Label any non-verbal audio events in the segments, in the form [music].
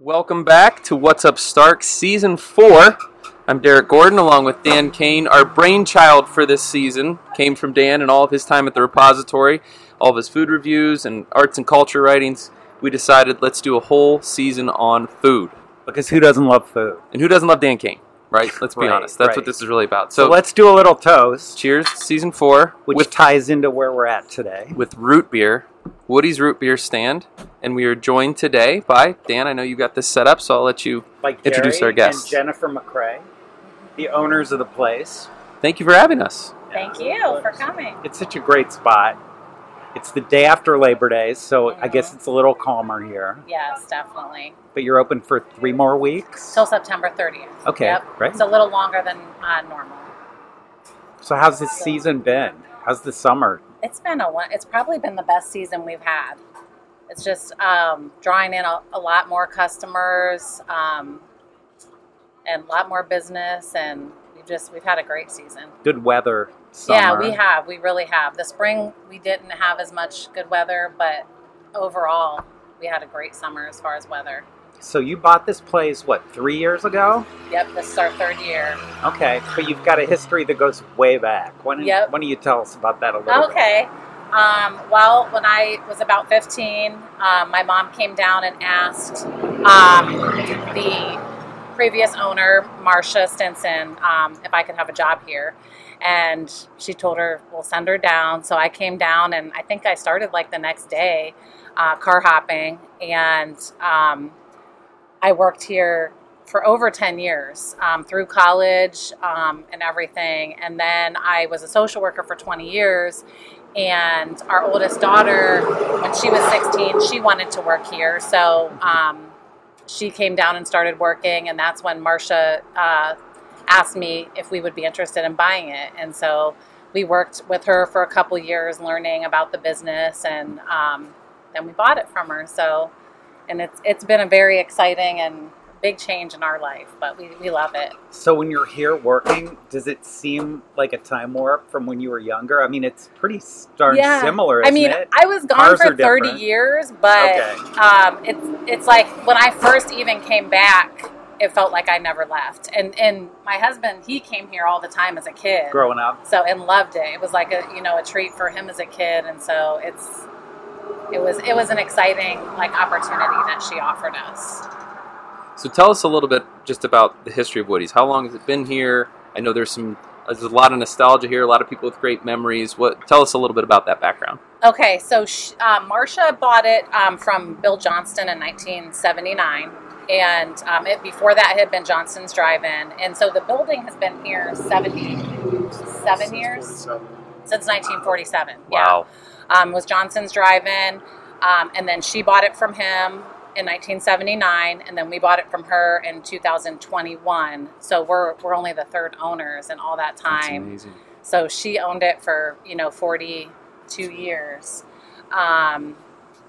Welcome back to What's Up Stark Season 4. I'm Derek Gordon along with Dan Kane. Our brainchild for this season came from Dan and all of his time at the repository, all of his food reviews and arts and culture writings. We decided let's do a whole season on food. Because who doesn't love food? And who doesn't love Dan Kane, right? Let's be Right, honest. That's right. what this is really about. So, So, let's do a little toast, cheers Season 4 which with, ties into where we're at today. with root beer, Woody's Root Beer Stand. And we are joined today by Dan. I know you got this set up, so I'll let you Like Introduce our guests. And Jennifer McCrae, the owners of the place. thank you for having us. Thank you for coming. It's such a great spot. It's the day after Labor Day, so I guess it's a little calmer here. Yes, definitely. But you're open for three more weeks. Till September 30th. Okay, Yep. great. It's a little longer than uh, normal. So how's this season been? How's the summer? It's been a one. It's probably been the best season we've had. It's just um, drawing in a, a lot more customers um, and a lot more business, and we just we've had a great season. Good weather. Summer. Yeah, we have. We really have. The spring we didn't have as much good weather, but overall we had a great summer as far as weather. So you bought this place what three years ago? Yep, this is our third year. Okay, but you've got a history that goes way back. Why don't, Yep. why don't you tell us about that a little bit? Um, well, when I was about 15, um, my mom came down and asked um, the previous owner, Marcia Stinson, um, if I could have a job here. And she told her, we'll send her down. So I came down, and I think I started like the next day uh, car hopping. And um, I worked here for over 10 years um, through college um, and everything. And then I was a social worker for 20 years. And our oldest daughter, when she was 16, she wanted to work here. So um, she came down and started working. And that's when Marcia uh, asked me if we would be interested in buying it. And so we worked with her for a couple years learning about the business. And um, then we bought it from her. So, and it's, it's been a very exciting and big change in our life, but we, we love it. So when you're here working, does it seem like a time warp from when you were younger? I mean, it's pretty darn Yeah. similar, I mean, it? I was gone Ours for 30 different. years, but Okay. um, it's it's like when I first even came back, it felt like I never left. And and my husband, he came here all the time as a kid, Growing up, so and loved it. It was like a you know a treat for him as a kid, and so it's it was it was an exciting like opportunity that she offered us. So tell us a little bit just about the history of Woody's. How long has it been here? I know there's some there's a lot of nostalgia here. A lot of people with great memories. What? Tell us a little bit about that background. Okay, so sh uh, Marcia bought it um, from Bill Johnston in 1979, and um, it, before that it had been Johnston's Drive-In, and so the building has been here 77 years since 1947. Wow. Yeah, um, was Johnston's Drive-In, um, and then she bought it from him in 1979, and then we bought it from her in 2021. So we're we're only the third owners in all that time. So she owned it for you know 42 years, um,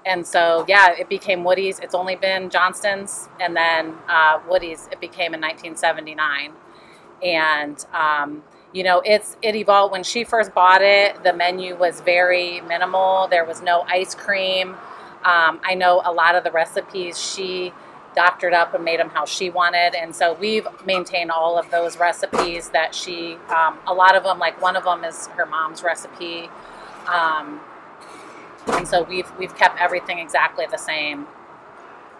and so yeah, it became Woody's. It's only been Johnston's, and then uh, Woody's. It became in 1979, and um, you know it's it evolved. When she first bought it, the menu was very minimal. There was no ice cream. Um, I know a lot of the recipes she doctored up and made them how she wanted. And so we've maintained all of those recipes that she, um, a lot of them, like one of them is her mom's recipe. Um, and so we've, we've kept everything exactly the same.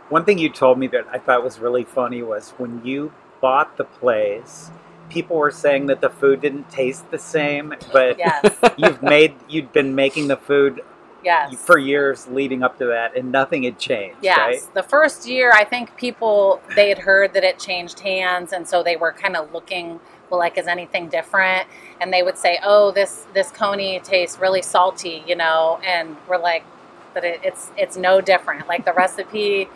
one thing you told me that I thought was really funny was when you bought the place, people were saying that the food didn't taste the same, but Yes. [laughs] you've made you'd been making the food Yes. for years leading up to that, and nothing had changed. Yes. right? The first year, I think people, they had heard that it changed hands. And so they were kind of looking, well, like, is anything different? And they would say, oh, this, this coney tastes really salty, you know? And we're like, but it, it's, it's no different. Like the recipe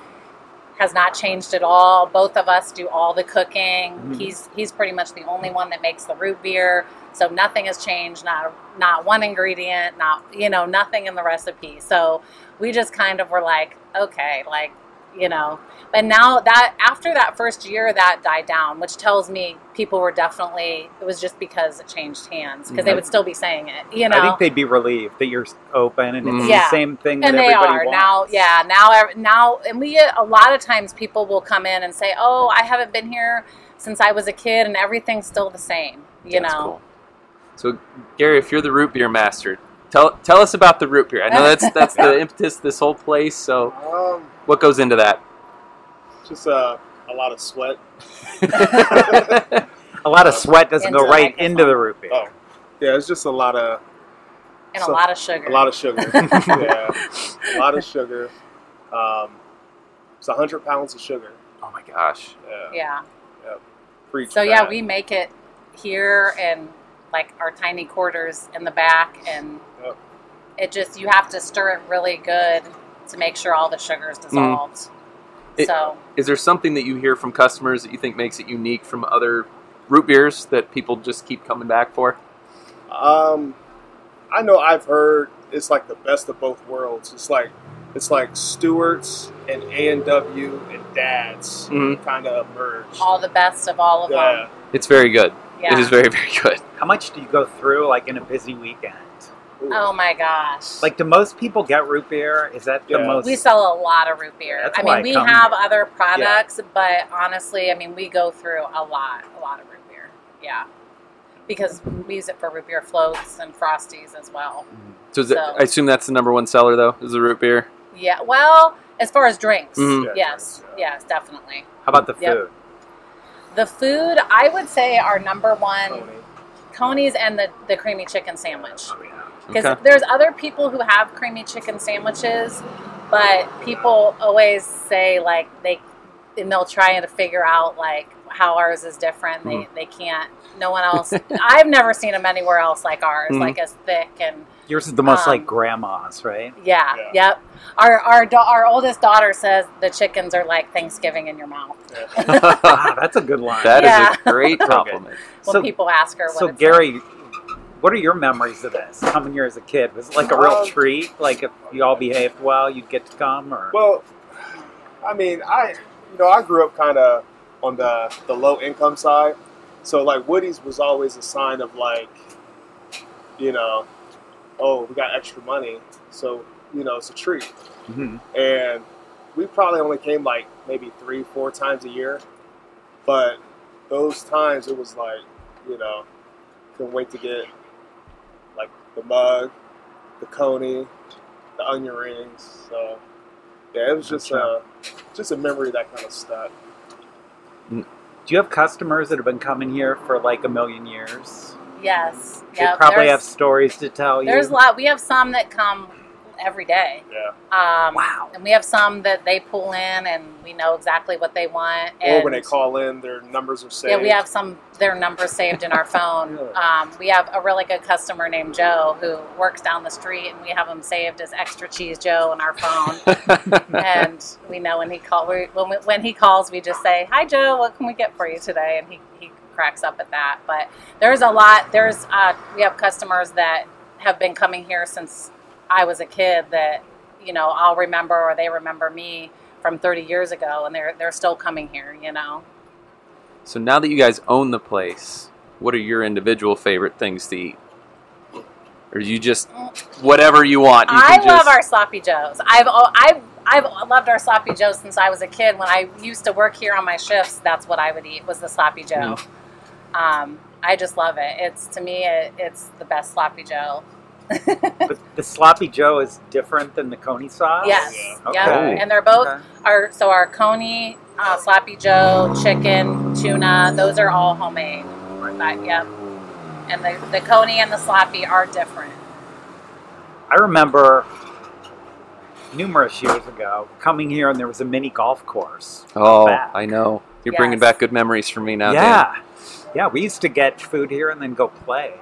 has not changed at all. Both of us do all the cooking. Mhm. He's, he's pretty much the only one that makes the root beer. So nothing has changed, not, not one ingredient, not, you know, nothing in the recipe. So we just kind of were like, okay, like, you know. But now that after that first year, that died down, which tells me people were definitely it was just because it changed hands because they Mhm. would still be saying it, you know. I think they'd be relieved that you're open and it's Mm. the Yeah. same thing and that they are wants. now yeah now now and we a lot of times people will come in and say oh i haven't been here since i was a kid and everything's still the same you That's know cool. So, Gary, if you're the root beer master, tell tell us about the root beer. I know that's that's the [laughs] impetus of this whole place. So, Um, what goes into that? just uh, a lot of sweat. [laughs] A lot of sweat doesn't Into go the right microphone. into the root beer. Oh, yeah, it's just a lot of and So- a lot of sugar a lot of sugar. [laughs] yeah, a lot of sugar. Um, it's hundred pounds of sugar. oh my gosh! Yeah, yeah preach so yeah that. we make it here in like our tiny quarters in the back and Yep. It just you have to stir it really good to make sure all the sugar is dissolved Mm. It- so Is there something that you hear from customers that you think makes it unique from other root beers that people just keep coming back for? Um, I know I've heard it's like the best of both worlds. It's like it's like Stewart's and A and W and Dad's Mhm. kind of merged. all the best of all of yeah, them It's very good. yeah It is very very good. How much do you go through like in a busy weekend? Ooh. oh my gosh Like, do most people get root beer? Is that the Yeah. most? We sell a lot of root beer. That's I why mean, we I come have here. other products, but honestly, I mean, we go through a lot, a lot of root beer. Yeah, because we use it for root beer floats and frosties as well. So, is it, I assume that's the number one seller though. Is the root beer? Yeah, well, as far as drinks, Mhm. Yeah, yes, drinks, yes, definitely. How about the Yep. food? The food, I would say, our number one coney. Coney's and the the creamy chicken sandwich. Oh yeah. Because Okay. there's other people who have creamy chicken sandwiches, but people always say like they and they'll try to figure out like how ours is different. They they can't. No one [laughs] else. I've never seen them anywhere else like ours, Mhm. like as thick and Yours is the most Um, like grandma's, right? yeah, Yeah. yep. Our our da- our oldest daughter says the chickens are like Thanksgiving in your mouth. Yeah. ah, [laughs] that's a good line. That is Yeah. [laughs] a great compliment. When so, people ask her what so it's Gary, what are your memories of this? Coming here as a kid was it like a real Um, treat. Like if you all behaved well, you'd get to come, or Well, I mean, I you know I grew up kind of on the the low income side, so like Woody's was always a sign of like, you know, oh we got extra money, so you know it's a treat. Mhm. and we probably only came like maybe three, four times a year. But those times it was like, you know, couldn't wait to get the mug, the coney, the onion rings. So yeah, it was just Gotcha. uh, just a memory that kind of stuck. do you have customers that have been coming here for like a million years? yes, They yep. probably have stories to tell you. There's a lot. We have some that come every day. Yeah. Um, Wow. And we have some that they pull in, and we know exactly what they want. Or when they call in, their numbers are saved. yeah, we have some their numbers saved in our phone. [laughs] Really? Um, we have a really good customer named Joe who works down the street, and we have him saved as extra cheese Joe in our phone. [laughs] and we know when he call we, when we, when he calls, we just say, "Hi Joe, what can we get for you today?" And he, he cracks up at that. But there's a lot. There's uh, we have customers that have been coming here since I was a kid that you know I'll remember or they remember me from 30 years ago, and they're they're still coming here. You know. so now that you guys own the place, what are your individual favorite things to eat? Or you just whatever you want? You I love our sloppy joes. I've I've I've loved our sloppy joes since I was a kid. When I used to work here on my shifts, that's what I would eat was the sloppy joe. Um, I just love it. It's to me, it, it's the best sloppy joe. But the sloppy Joe is different than the coney sauce. Yes, Yeah. yeah, and they're both Okay. our so our coney, uh, sloppy joe, chicken, tuna. Those are all homemade. But, yep. And the the coney and the sloppy are different. I remember numerous years ago coming here, and there was a mini golf course. Oh, back. I know. You're bringing back good memories for me now. Dan. yeah, yeah. We used to get food here and then go play.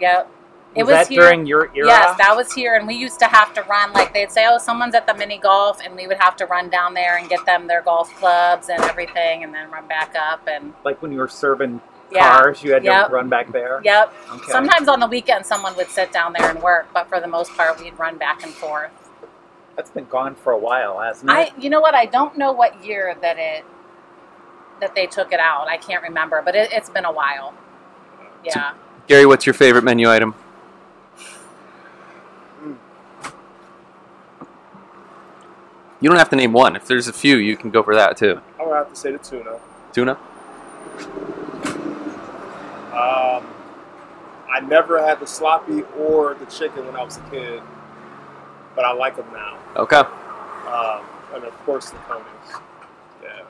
Yep. It was, was that here. during your era? Yes, that was here, and we used to have to run. Like they'd say, "Oh, someone's at the mini golf," and we would have to run down there and get them their golf clubs and everything, and then run back up. And like when you were serving yeah, cars, you had Yep. to run back there. yep. Okay. Sometimes on the weekend, someone would sit down there and work, but for the most part, we'd run back and forth. That's been gone for a while, hasn't it? I, you know what? I don't know what year that it that they took it out. I can't remember, but it, it's been a while. Yeah. Gary, what's your favorite menu item? You don't have to name one. If there's a few, you can go for that too. I would have to say the tuna. Tuna. Um, I never had the sloppy or the chicken when I was a kid, but I like them now. Okay. Um, and of course the conies. Yeah.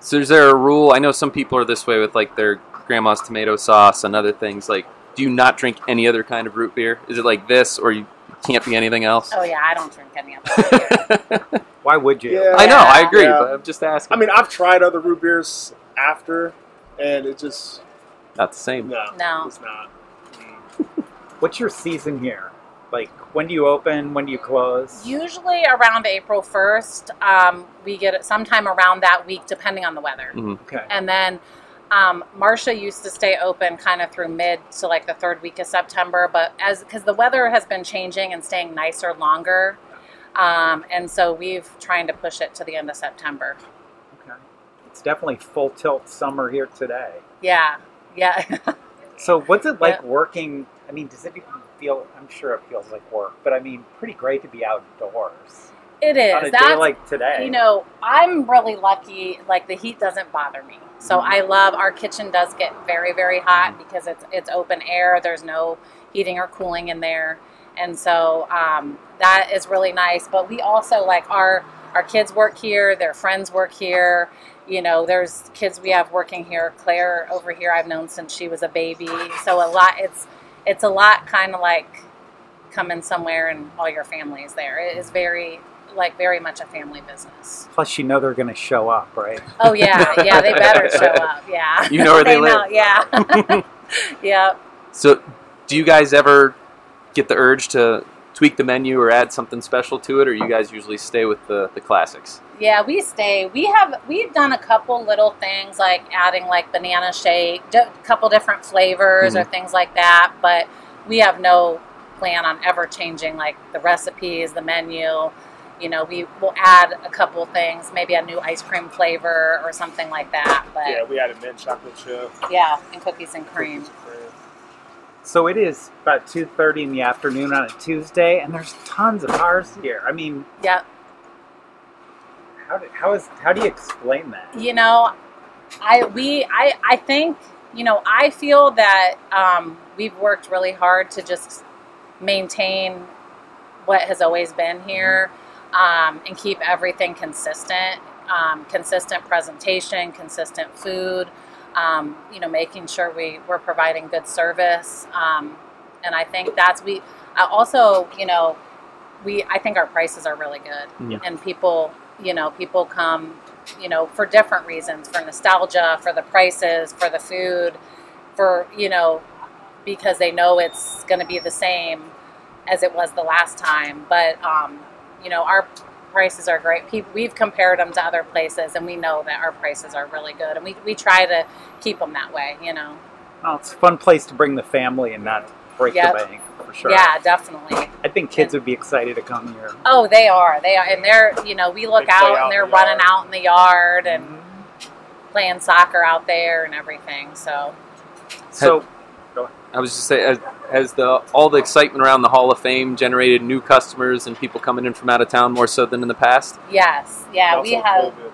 So is there a rule? I know some people are this way with like their grandma's tomato sauce and other things. Like, do you not drink any other kind of root beer? Is it like this, or you can't be anything else? Oh yeah, I don't drink any of that. [laughs] Why would you? Yeah. I know, I agree, Yeah. but I'm just asking. I mean, I've tried other root beers after, and it just not the same. no, No. it's not. [laughs] What's your season here? Like, when do you open? When do you close? Usually around April first, um, we get it sometime around that week, depending on the weather. Mhm. Okay. And then um, Marcia used to stay open kind of through mid to like the third week of September, but as because the weather has been changing and staying nicer longer, um, and so we've trying to push it to the end of September. Okay. It's definitely full tilt summer here today. Yeah, yeah. [laughs] So, what's it like Yeah. working? I mean, does it even feel? I'm sure it feels like work, but I mean, pretty great to be outdoors it is. on a day That's like today. You know, I'm really lucky. Like the heat doesn't bother me. So Mhm. I love our kitchen. Does get very very hot because it's it's open air. There's no heating or cooling in there, and so um, that is really nice. But we also like our our kids work here. Their friends work here. You know, there's kids we have working here. Claire over here, I've known since she was a baby. So a lot. It's it's a lot kind of like coming somewhere and all your family's there. It is very like very much a family business. Plus, you know they're going to show up, right? Oh yeah, yeah, they better show up. [laughs] Yeah, You know where they live. Yeah, [laughs] yeah. So, do you guys ever get the urge to tweak the menu or add something special to it, or you guys usually stay with the, the classics? Yeah, we stay. We have we've done a couple little things like adding like banana shake, a couple different flavors or mm-hmm. things like that. But we have no plan on ever changing like the recipes, the menu. You know, we will add a couple things, maybe a new ice cream flavor or something like that. But Yeah, yeah, we had a mint chocolate chip. and cookies and cream. cookies and cream. So it is about two thirty in the afternoon on a Tuesday, and there's tons of cars here. I mean, Yeah, how do, how is how do you explain that? you know i we i i think you know i feel that um, we've worked really hard to just maintain what has always been here um, and keep everything consistent um, consistent presentation consistent food um, you know making sure we we're providing good service. Um, and i think that's we I also you know we i think our prices are really good. Yeah. and people you know people come you know for different reasons for nostalgia for the prices for the food for you know because they know it's going to be the same as it was the last time. But um, you know our prices are great Pe- we've compared them to other places and we know that our prices are really good and we, we try to keep them that way you know Well, it's a fun place to bring the family and not break Yep. the bank for sure. yeah definitely I think kids would be excited to come here. oh they are they are and they're you know we look out out and they're the running yard. out in the yard and mm-hmm. playing soccer out there and everything so So I was just saying, has, has the all the excitement around the Hall of Fame generated new customers and people coming in from out of town more so than in the past? yes yeah we have COVID.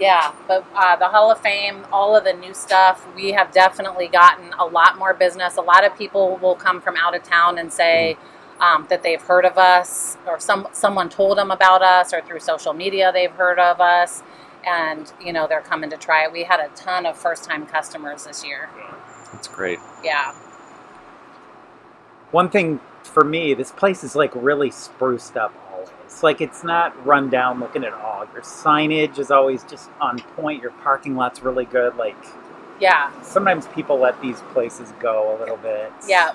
Yeah, but uh, the Hall of Fame, all of the new stuff, we have definitely gotten a lot more business. A lot of people will come from out of town and say um, that they've heard of us, or some someone told them about us, or through social media they've heard of us, and you know they're coming to try it. We had a ton of first time customers this year. That's great. Yeah, one thing for me, this place is like really spruced up always. Like it's not run down looking at all. Your signage is always just on point. Your parking lot's really good. Like yeah. sometimes people let these places go a little bit. Yeah.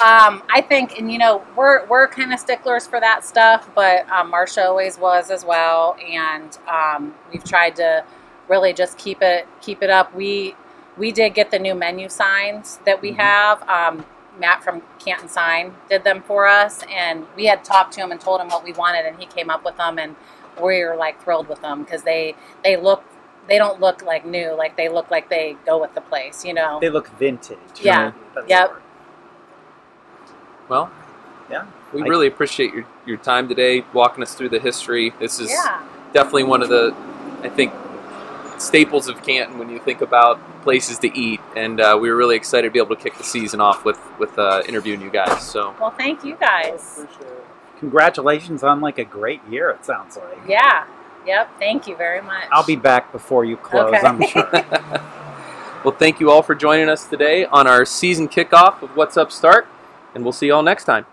Um, I think, and you know, we're we're kind of sticklers for that stuff, but um, Marcia always was as well, and um, we've tried to really just keep it keep it up. We we did get the new menu signs that we Mhm. have. Um, Matt from Canton Sign did them for us, and we had talked to him and told him what we wanted, and he came up with them, and we were like thrilled with them because they they look they don't look like new, like they look like they go with the place, you know. They look vintage. Yeah. That's Yep. Well, Yeah. we I- really appreciate your, your time today, walking us through the history. This is yeah, definitely one of the, I think, staples of Canton when you think about places to eat. And uh, we were really excited to be able to kick the season off with with uh, interviewing you guys. So well, thank you guys. Appreciate it. Congratulations on like a great year. It sounds like. Yeah, yep, thank you very much. I'll be back before you close. Okay. I'm sure. [laughs] [laughs] well, thank you all for joining us today on our season kickoff of What's Up Stark, and we'll see you all next time.